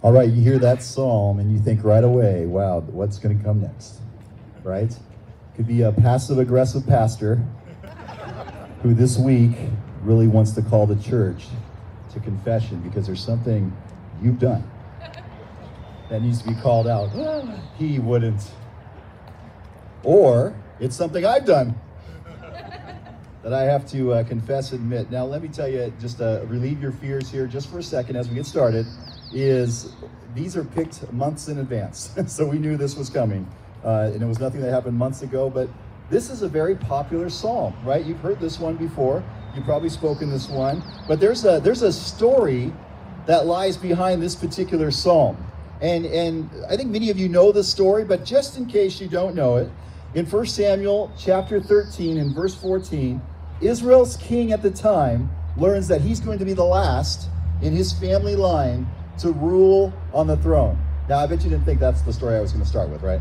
All right, you hear that psalm and you think right away, wow, what's going to come next? Right? Could be a passive aggressive pastor who this week really wants to call the church to confession because there's something you've done that needs to be called out. He wouldn't. Or it's something I've done that I have to uh, confess and admit. Now, let me tell you, just uh, relieve your fears here just for a second as we get started, is these are picked months in advance. so we knew this was coming. Uh, and it was nothing that happened months ago, but this is a very popular psalm, right? You've heard this one before. You've probably spoken this one. But there's a, there's a story that lies behind this particular psalm. And, and I think many of you know the story, but just in case you don't know it, in 1 Samuel chapter 13 and verse 14, Israel's king at the time learns that he's going to be the last in his family line to rule on the throne. Now, I bet you didn't think that's the story I was going to start with, right?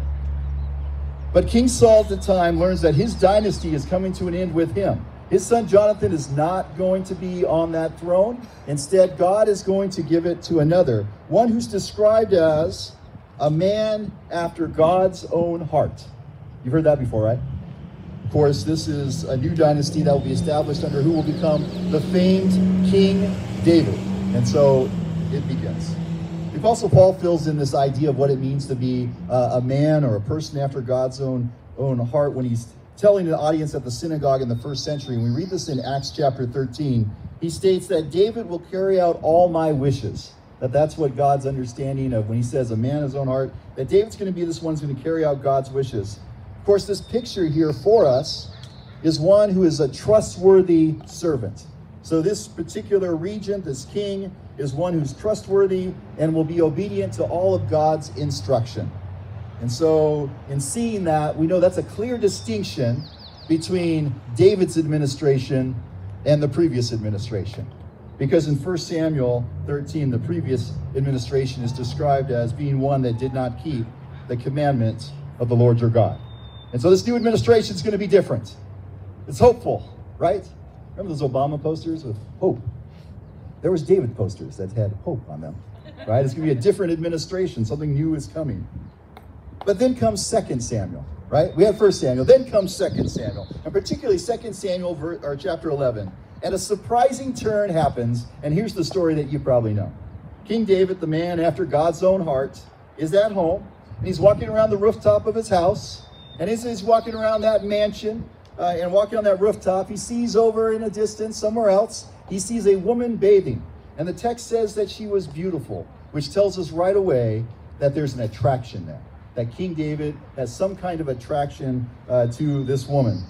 But King Saul at the time learns that his dynasty is coming to an end with him. His son Jonathan is not going to be on that throne. Instead, God is going to give it to another, one who's described as a man after God's own heart. You've heard that before, right? Of course, this is a new dynasty that will be established under who will become the famed King David. And so it begins. The Apostle Paul fills in this idea of what it means to be uh, a man or a person after God's own, own heart when he's telling an audience at the synagogue in the first century. And we read this in Acts chapter 13. He states that David will carry out all my wishes. That that's what God's understanding of when he says a man his own heart, that David's going to be this one who's going to carry out God's wishes. Of course, this picture here for us is one who is a trustworthy servant. So this particular regent, this king, is one who's trustworthy and will be obedient to all of God's instruction. And so, in seeing that, we know that's a clear distinction between David's administration and the previous administration. Because in 1 Samuel 13, the previous administration is described as being one that did not keep the commandments of the Lord your God. And so, this new administration is going to be different. It's hopeful, right? Remember those Obama posters with hope? There was David posters that had hope on them, right? It's going to be a different administration. Something new is coming. But then comes Second Samuel, right? We have First Samuel, then comes Second Samuel, and particularly Second Samuel, or chapter 11. And a surprising turn happens, and here's the story that you probably know. King David, the man after God's own heart, is at home, and he's walking around the rooftop of his house. And as he's walking around that mansion uh, and walking on that rooftop, he sees over in a distance, somewhere else, he sees a woman bathing. And the text says that she was beautiful, which tells us right away that there's an attraction there that King David has some kind of attraction uh, to this woman.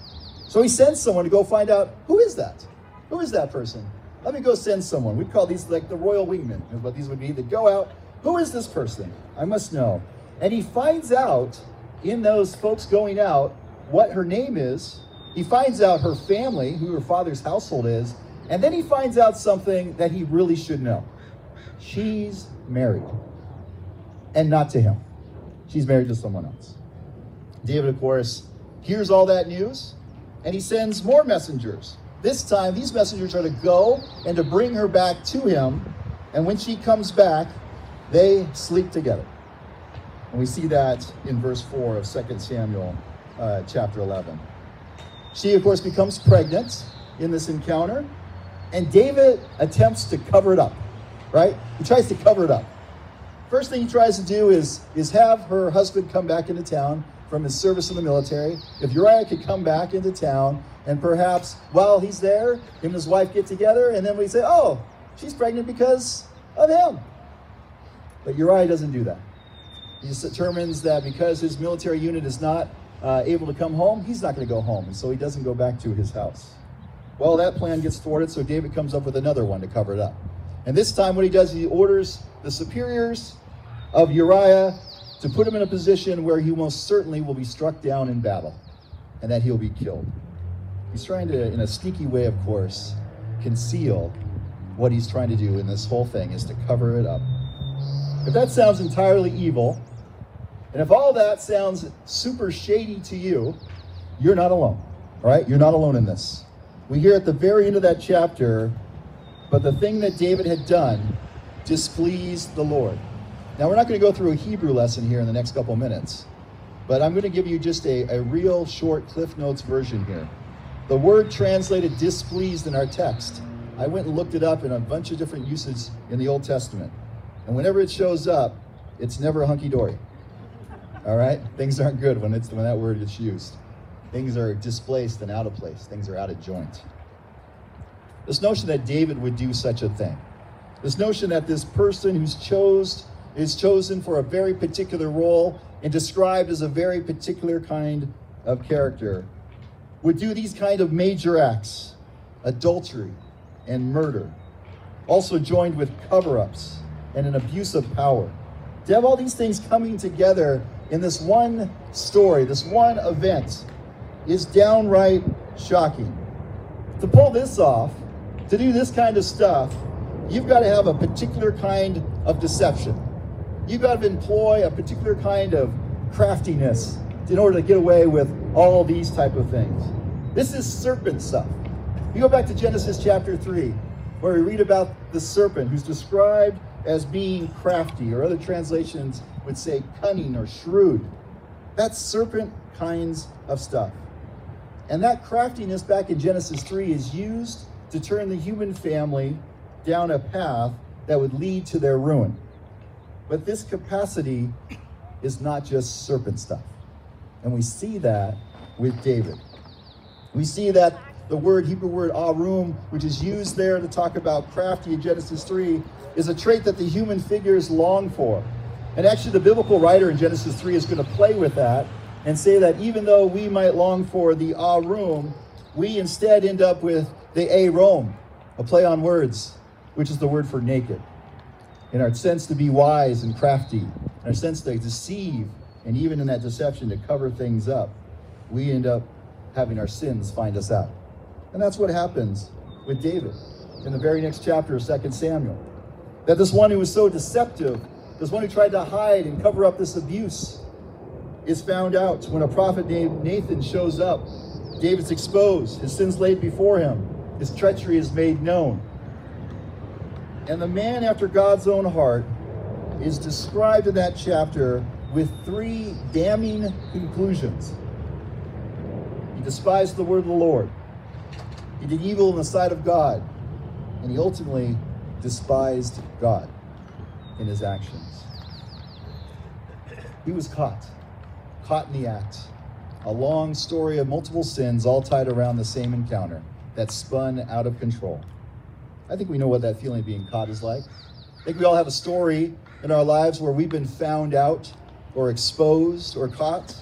So he sends someone to go find out who is that? Who is that person? Let me go send someone. We call these like the royal wingmen, is what these would be. That go out. Who is this person? I must know. And he finds out in those folks going out what her name is. He finds out her family, who her father's household is, and then he finds out something that he really should know. She's married, and not to him. She's married to someone else. David, of course, hears all that news and he sends more messengers. This time, these messengers are to go and to bring her back to him. And when she comes back, they sleep together. And we see that in verse 4 of 2 Samuel uh, chapter 11. She, of course, becomes pregnant in this encounter. And David attempts to cover it up, right? He tries to cover it up. First thing he tries to do is, is have her husband come back into town from his service in the military. If Uriah could come back into town, and perhaps while he's there, him and his wife get together, and then we say, oh, she's pregnant because of him. But Uriah doesn't do that. He determines that because his military unit is not uh, able to come home, he's not going to go home, and so he doesn't go back to his house. Well, that plan gets thwarted, so David comes up with another one to cover it up. And this time, what he does, is he orders the superiors of Uriah to put him in a position where he most certainly will be struck down in battle and that he'll be killed. He's trying to, in a sneaky way, of course, conceal what he's trying to do in this whole thing is to cover it up. If that sounds entirely evil, and if all that sounds super shady to you, you're not alone. All right? You're not alone in this. We hear at the very end of that chapter, but the thing that David had done displeased the Lord. Now, we're not going to go through a Hebrew lesson here in the next couple minutes, but I'm going to give you just a, a real short Cliff Notes version here. The word translated displeased in our text, I went and looked it up in a bunch of different uses in the Old Testament. And whenever it shows up, it's never hunky dory. All right? Things aren't good when, it's, when that word is used. Things are displaced and out of place, things are out of joint. This notion that David would do such a thing, this notion that this person who's chose is chosen for a very particular role and described as a very particular kind of character would do these kind of major acts adultery and murder also joined with cover-ups and an abuse of power. To have all these things coming together in this one story this one event is downright shocking to pull this off to do this kind of stuff you've got to have a particular kind of deception you've got to employ a particular kind of craftiness in order to get away with all these type of things. This is serpent stuff. You go back to Genesis chapter 3, where we read about the serpent who's described as being crafty, or other translations would say cunning or shrewd. That's serpent kinds of stuff. And that craftiness back in Genesis 3 is used to turn the human family down a path that would lead to their ruin. But this capacity is not just serpent stuff. And we see that with David. We see that the word, Hebrew word arum, which is used there to talk about crafty in Genesis 3, is a trait that the human figures long for. And actually, the biblical writer in Genesis 3 is going to play with that and say that even though we might long for the arum, we instead end up with the arom, a play on words, which is the word for naked in our sense to be wise and crafty, in our sense to deceive, and even in that deception to cover things up, we end up having our sins find us out. And that's what happens with David in the very next chapter of 2 Samuel. That this one who was so deceptive, this one who tried to hide and cover up this abuse, is found out when a prophet named Nathan shows up. David's exposed, his sins laid before him, his treachery is made known. And the man after God's own heart is described in that chapter with three damning conclusions. He despised the word of the Lord. He did evil in the sight of God. And he ultimately despised God in his actions. He was caught, caught in the act. A long story of multiple sins all tied around the same encounter that spun out of control. I think we know what that feeling of being caught is like. I think we all have a story in our lives where we've been found out or exposed or caught.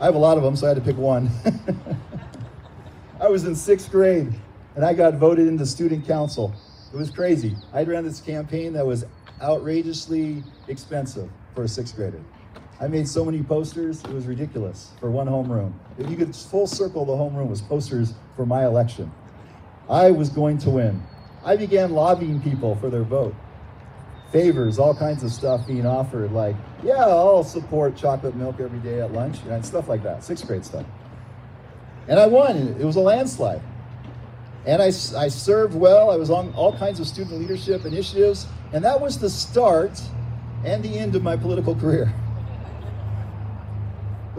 I have a lot of them, so I had to pick one. I was in sixth grade and I got voted into student council. It was crazy. I ran this campaign that was outrageously expensive for a sixth grader. I made so many posters, it was ridiculous for one homeroom. If you could full circle the homeroom was posters for my election. I was going to win. I began lobbying people for their vote. Favors, all kinds of stuff being offered, like, yeah, I'll support chocolate milk every day at lunch, and stuff like that, sixth grade stuff. And I won. It was a landslide. And I, I served well. I was on all kinds of student leadership initiatives. And that was the start and the end of my political career.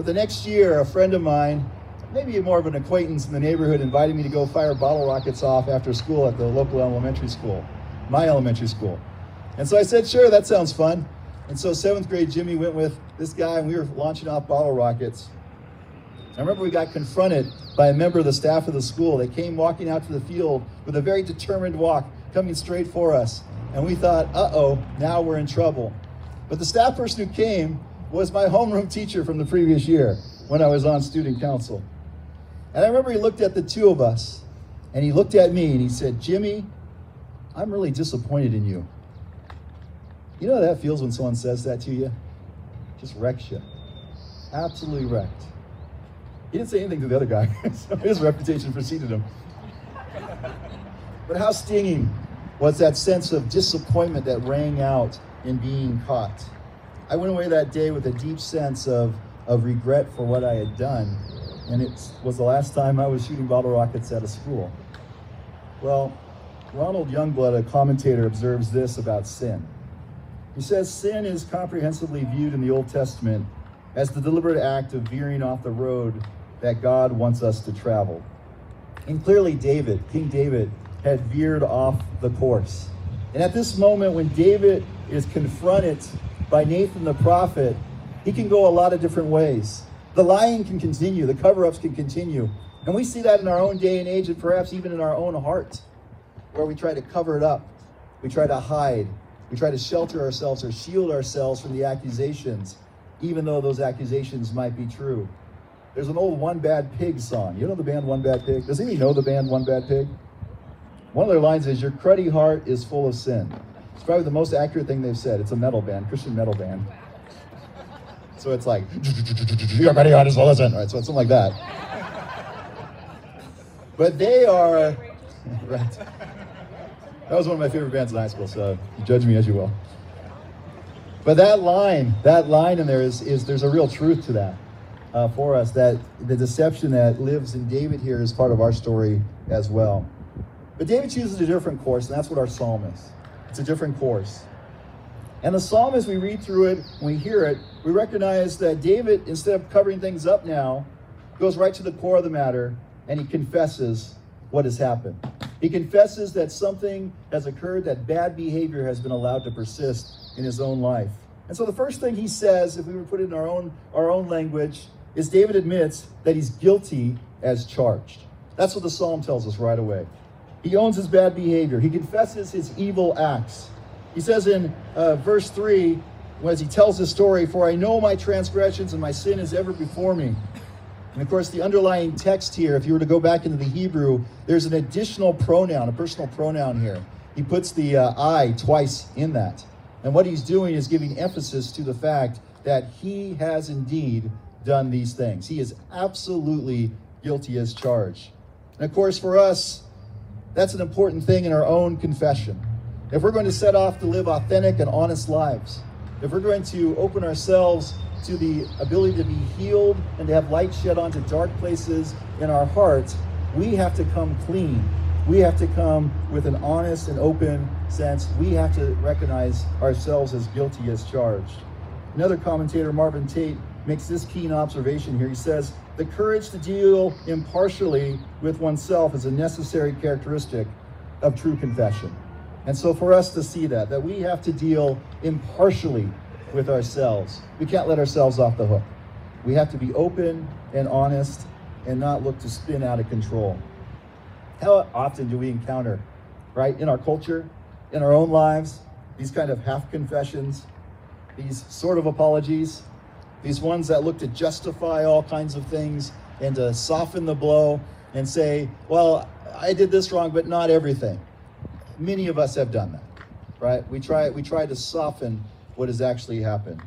But the next year, a friend of mine maybe more of an acquaintance in the neighborhood invited me to go fire bottle rockets off after school at the local elementary school, my elementary school. And so I said, sure, that sounds fun. And so seventh grade Jimmy went with this guy and we were launching off bottle rockets. I remember we got confronted by a member of the staff of the school. They came walking out to the field with a very determined walk, coming straight for us. And we thought, uh oh, now we're in trouble. But the staff person who came was my homeroom teacher from the previous year when I was on student council. And I remember he looked at the two of us and he looked at me and he said, Jimmy, I'm really disappointed in you. You know how that feels when someone says that to you? Just wrecks you. Absolutely wrecked. He didn't say anything to the other guy, so his reputation preceded him. But how stinging was that sense of disappointment that rang out in being caught? I went away that day with a deep sense of, of regret for what I had done and it was the last time I was shooting bottle rockets at a school. Well, Ronald Youngblood, a commentator, observes this about sin. He says sin is comprehensively viewed in the Old Testament as the deliberate act of veering off the road that God wants us to travel. And clearly, David, King David, had veered off the course. And at this moment, when David is confronted by Nathan the prophet, he can go a lot of different ways. The lying can continue, the cover ups can continue. And we see that in our own day and age, and perhaps even in our own heart, where we try to cover it up, we try to hide, we try to shelter ourselves or shield ourselves from the accusations, even though those accusations might be true. There's an old One Bad Pig song. You know the band One Bad Pig? Does anybody know the band One Bad Pig? One of their lines is, Your cruddy heart is full of sin. It's probably the most accurate thing they've said. It's a metal band, Christian metal band. So it's like, Your cruddy heart is full of sin. All right, so it's something like that. But they are, right. That was one of my favorite bands in high school, so judge me as you will. But that line, that line in there is, is there's a real truth to that uh, for us. That the deception that lives in David here is part of our story as well. But David chooses a different course, and that's what our psalm is. It's a different course. And the psalm, as we read through it, when we hear it, we recognize that David, instead of covering things up now, goes right to the core of the matter and he confesses what has happened. He confesses that something has occurred, that bad behavior has been allowed to persist in his own life. And so the first thing he says, if we were put it in our own, our own language, is David admits that he's guilty as charged. That's what the psalm tells us right away. He owns his bad behavior. He confesses his evil acts. He says in uh, verse 3, as he tells his story, For I know my transgressions and my sin is ever before me. And of course, the underlying text here, if you were to go back into the Hebrew, there's an additional pronoun, a personal pronoun here. He puts the uh, I twice in that. And what he's doing is giving emphasis to the fact that he has indeed done these things. He is absolutely guilty as charged. And of course, for us, that's an important thing in our own confession. If we're going to set off to live authentic and honest lives, if we're going to open ourselves to the ability to be healed and to have light shed onto dark places in our hearts, we have to come clean. We have to come with an honest and open sense. We have to recognize ourselves as guilty as charged. Another commentator, Marvin Tate, makes this keen observation here. He says, The courage to deal impartially with oneself is a necessary characteristic of true confession. And so, for us to see that, that we have to deal impartially with ourselves. We can't let ourselves off the hook. We have to be open and honest and not look to spin out of control. How often do we encounter, right, in our culture, in our own lives, these kind of half confessions, these sort of apologies, these ones that look to justify all kinds of things and to soften the blow and say, well, I did this wrong, but not everything. Many of us have done that, right? We try, we try to soften what has actually happened.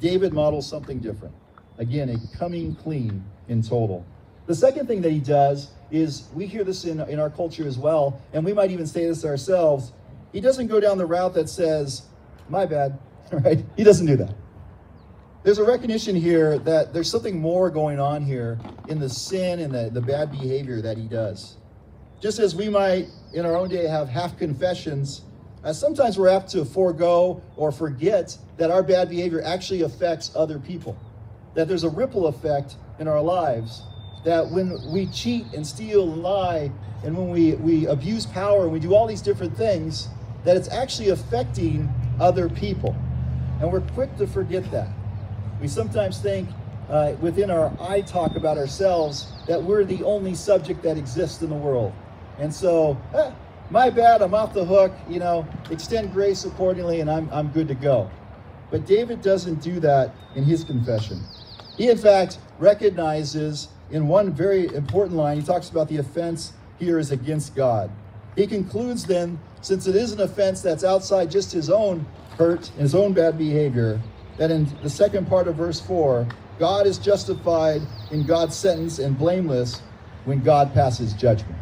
David models something different. Again, a coming clean in total. The second thing that he does is we hear this in, in our culture as well, and we might even say this ourselves. He doesn't go down the route that says, my bad, right? He doesn't do that. There's a recognition here that there's something more going on here in the sin and the, the bad behavior that he does. Just as we might in our own day have half confessions uh, sometimes we're apt to forego or forget that our bad behavior actually affects other people, that there's a ripple effect in our lives, that when we cheat and steal and lie, and when we, we abuse power and we do all these different things, that it's actually affecting other people. And we're quick to forget that. We sometimes think uh, within our I talk about ourselves that we're the only subject that exists in the world. And so, eh, my bad, I'm off the hook, you know, extend grace accordingly and I'm, I'm good to go. But David doesn't do that in his confession. He, in fact, recognizes in one very important line, he talks about the offense here is against God. He concludes then, since it is an offense that's outside just his own hurt, his own bad behavior, that in the second part of verse 4, God is justified in God's sentence and blameless when God passes judgment.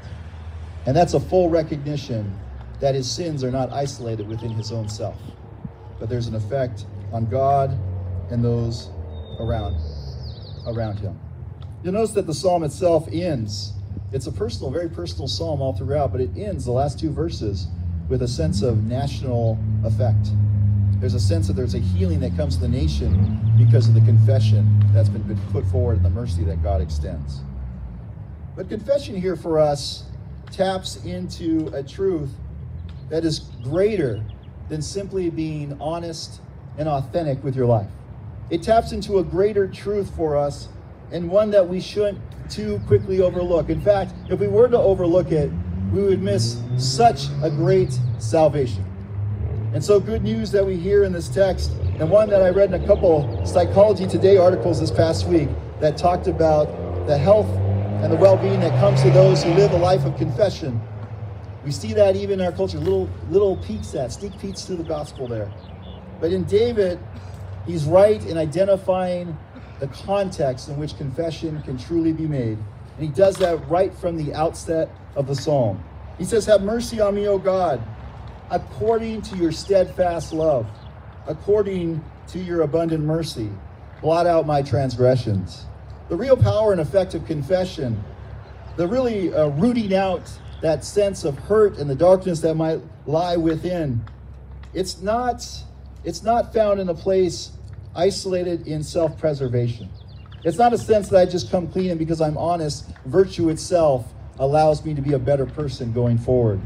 And that's a full recognition that his sins are not isolated within his own self, but there's an effect on God and those around, around him. You'll notice that the psalm itself ends. It's a personal, very personal psalm all throughout, but it ends the last two verses with a sense of national effect. There's a sense that there's a healing that comes to the nation because of the confession that's been, put forward and the mercy that God extends. But confession here for us taps into a truth that is greater than simply being honest and authentic with your life. It taps into a greater truth for us and one that we shouldn't too quickly overlook. In fact, if we were to overlook it, we would miss such a great salvation. And so, good news that we hear in this text, and one that I read in a couple Psychology Today articles this past week that talked about the health and the well being that comes to those who live a life of confession. We see that even in our culture, little, little peeks at, sneak peeks to the gospel there. But in David, he's right in identifying the context in which confession can truly be made. And he does that right from the outset of the psalm. He says, Have mercy on me, O God, according to your steadfast love, according to your abundant mercy. Blot out my transgressions. The real power and effect of confession, the really uh, rooting out that sense of hurt and the darkness that might lie within, it's not, it's not found in a place isolated in self preservation. It's not a sense that I just come clean and because I'm honest, virtue itself allows me to be a better person going forward.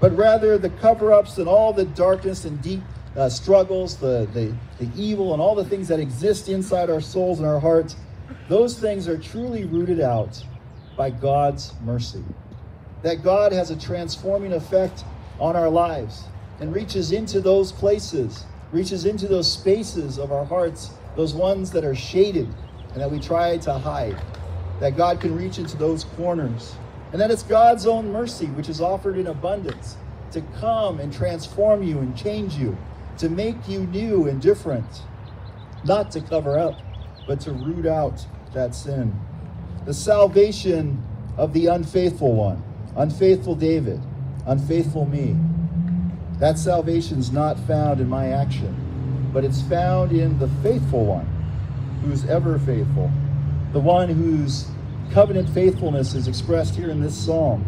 But rather, the cover ups and all the darkness and deep uh, struggles, the, the, the evil and all the things that exist inside our souls and our hearts, those things are truly rooted out by God's mercy. That God has a transforming effect on our lives and reaches into those places reaches into those spaces of our hearts, those ones that are shaded and that we try to hide. That God can reach into those corners. And that it's God's own mercy, which is offered in abundance, to come and transform you and change you, to make you new and different, not to cover up, but to root out that sin. The salvation of the unfaithful one, unfaithful David, unfaithful me. That salvation's not found in my action, but it's found in the faithful one who's ever faithful, the one whose covenant faithfulness is expressed here in this psalm,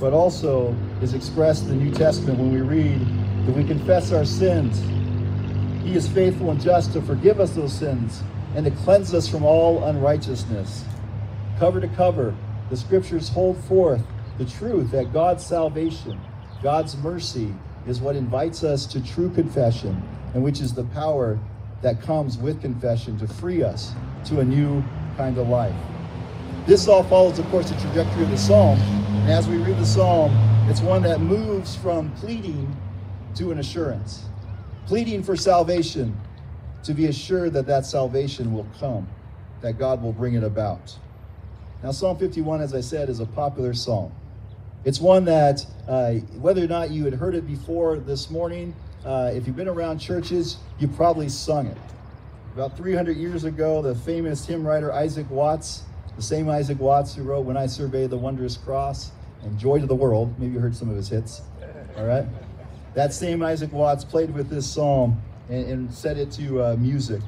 but also is expressed in the New Testament when we read that we confess our sins. He is faithful and just to forgive us those sins and to cleanse us from all unrighteousness. Cover to cover, the scriptures hold forth the truth that God's salvation, God's mercy, is what invites us to true confession, and which is the power that comes with confession to free us to a new kind of life. This all follows, of course, the trajectory of the psalm. And as we read the psalm, it's one that moves from pleading to an assurance. Pleading for salvation, to be assured that that salvation will come, that God will bring it about. Now, Psalm 51, as I said, is a popular psalm. It's one that, uh, whether or not you had heard it before this morning, uh, if you've been around churches, you probably sung it. About 300 years ago, the famous hymn writer Isaac Watts, the same Isaac Watts who wrote When I Survey the Wondrous Cross and Joy to the World, maybe you heard some of his hits, all right? That same Isaac Watts played with this psalm and, and set it to uh, music.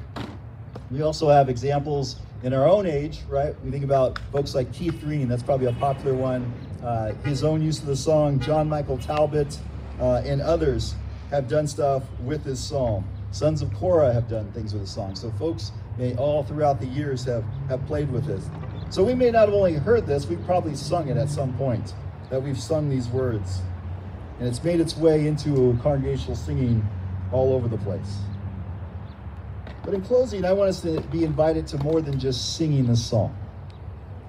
We also have examples in our own age, right? We think about folks like Keith Green, that's probably a popular one uh, his own use of the song, John Michael Talbot, uh, and others have done stuff with this psalm. Sons of Korah have done things with the song. So folks may all throughout the years have, have played with this. So we may not have only heard this, we've probably sung it at some point, that we've sung these words. And it's made its way into congregational singing all over the place. But in closing, I want us to be invited to more than just singing this song.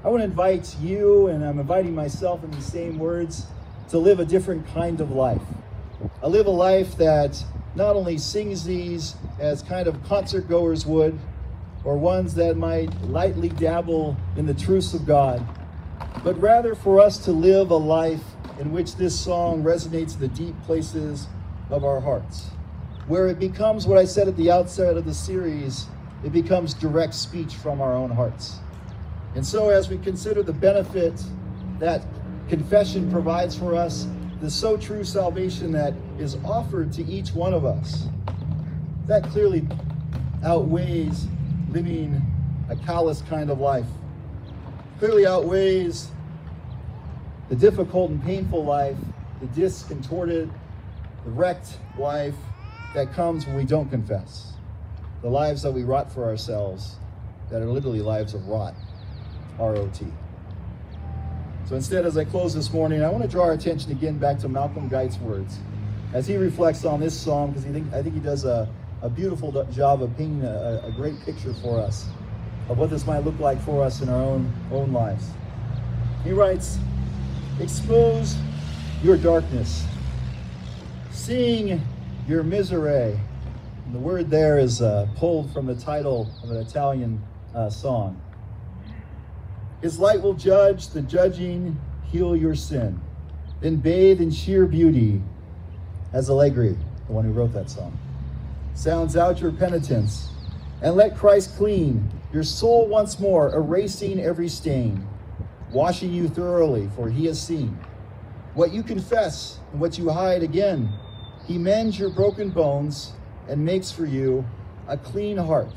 I want to invite you, and I'm inviting myself in these same words, to live a different kind of life. I live a life that not only sings these as kind of concert goers would, or ones that might lightly dabble in the truths of God, but rather for us to live a life in which this song resonates the deep places of our hearts, where it becomes what I said at the outset of the series, it becomes direct speech from our own hearts. And so, as we consider the benefit that confession provides for us, the so true salvation that is offered to each one of us, that clearly outweighs living a callous kind of life, clearly outweighs the difficult and painful life, the discontorted, the wrecked life that comes when we don't confess, the lives that we rot for ourselves that are literally lives of rot, R O T. So instead, as I close this morning, I want to draw our attention again back to Malcolm Guite's words as he reflects on this psalm, because I think he does a, a beautiful job of painting a, a great picture for us of what this might look like for us in our own, own lives. He writes, Expose your darkness, seeing your Miserere. And the word there is uh, pulled from the title of an Italian uh, song. His light will judge, the judging heal your sin. Then bathe in sheer beauty, as Allegri, the one who wrote that song, sounds out your penitence. And let Christ clean your soul once more, erasing every stain, washing you thoroughly, for he has seen. What you confess and what you hide again, he mends your broken bones and makes for you a clean heart,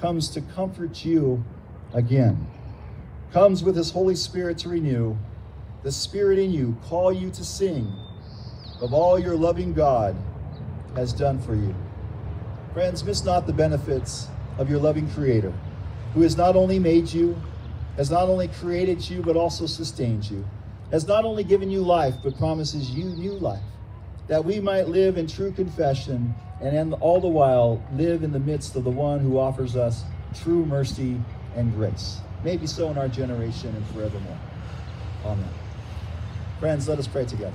comes to comfort you again comes with his Holy Spirit to renew, the Spirit in you call you to sing of all your loving God has done for you. Friends, miss not the benefits of your loving Creator, who has not only made you, has not only created you, but also sustains you, has not only given you life, but promises you new life, that we might live in true confession and all the while live in the midst of the one who offers us true mercy and grace maybe so in our generation and forevermore. Amen. Friends, let us pray together.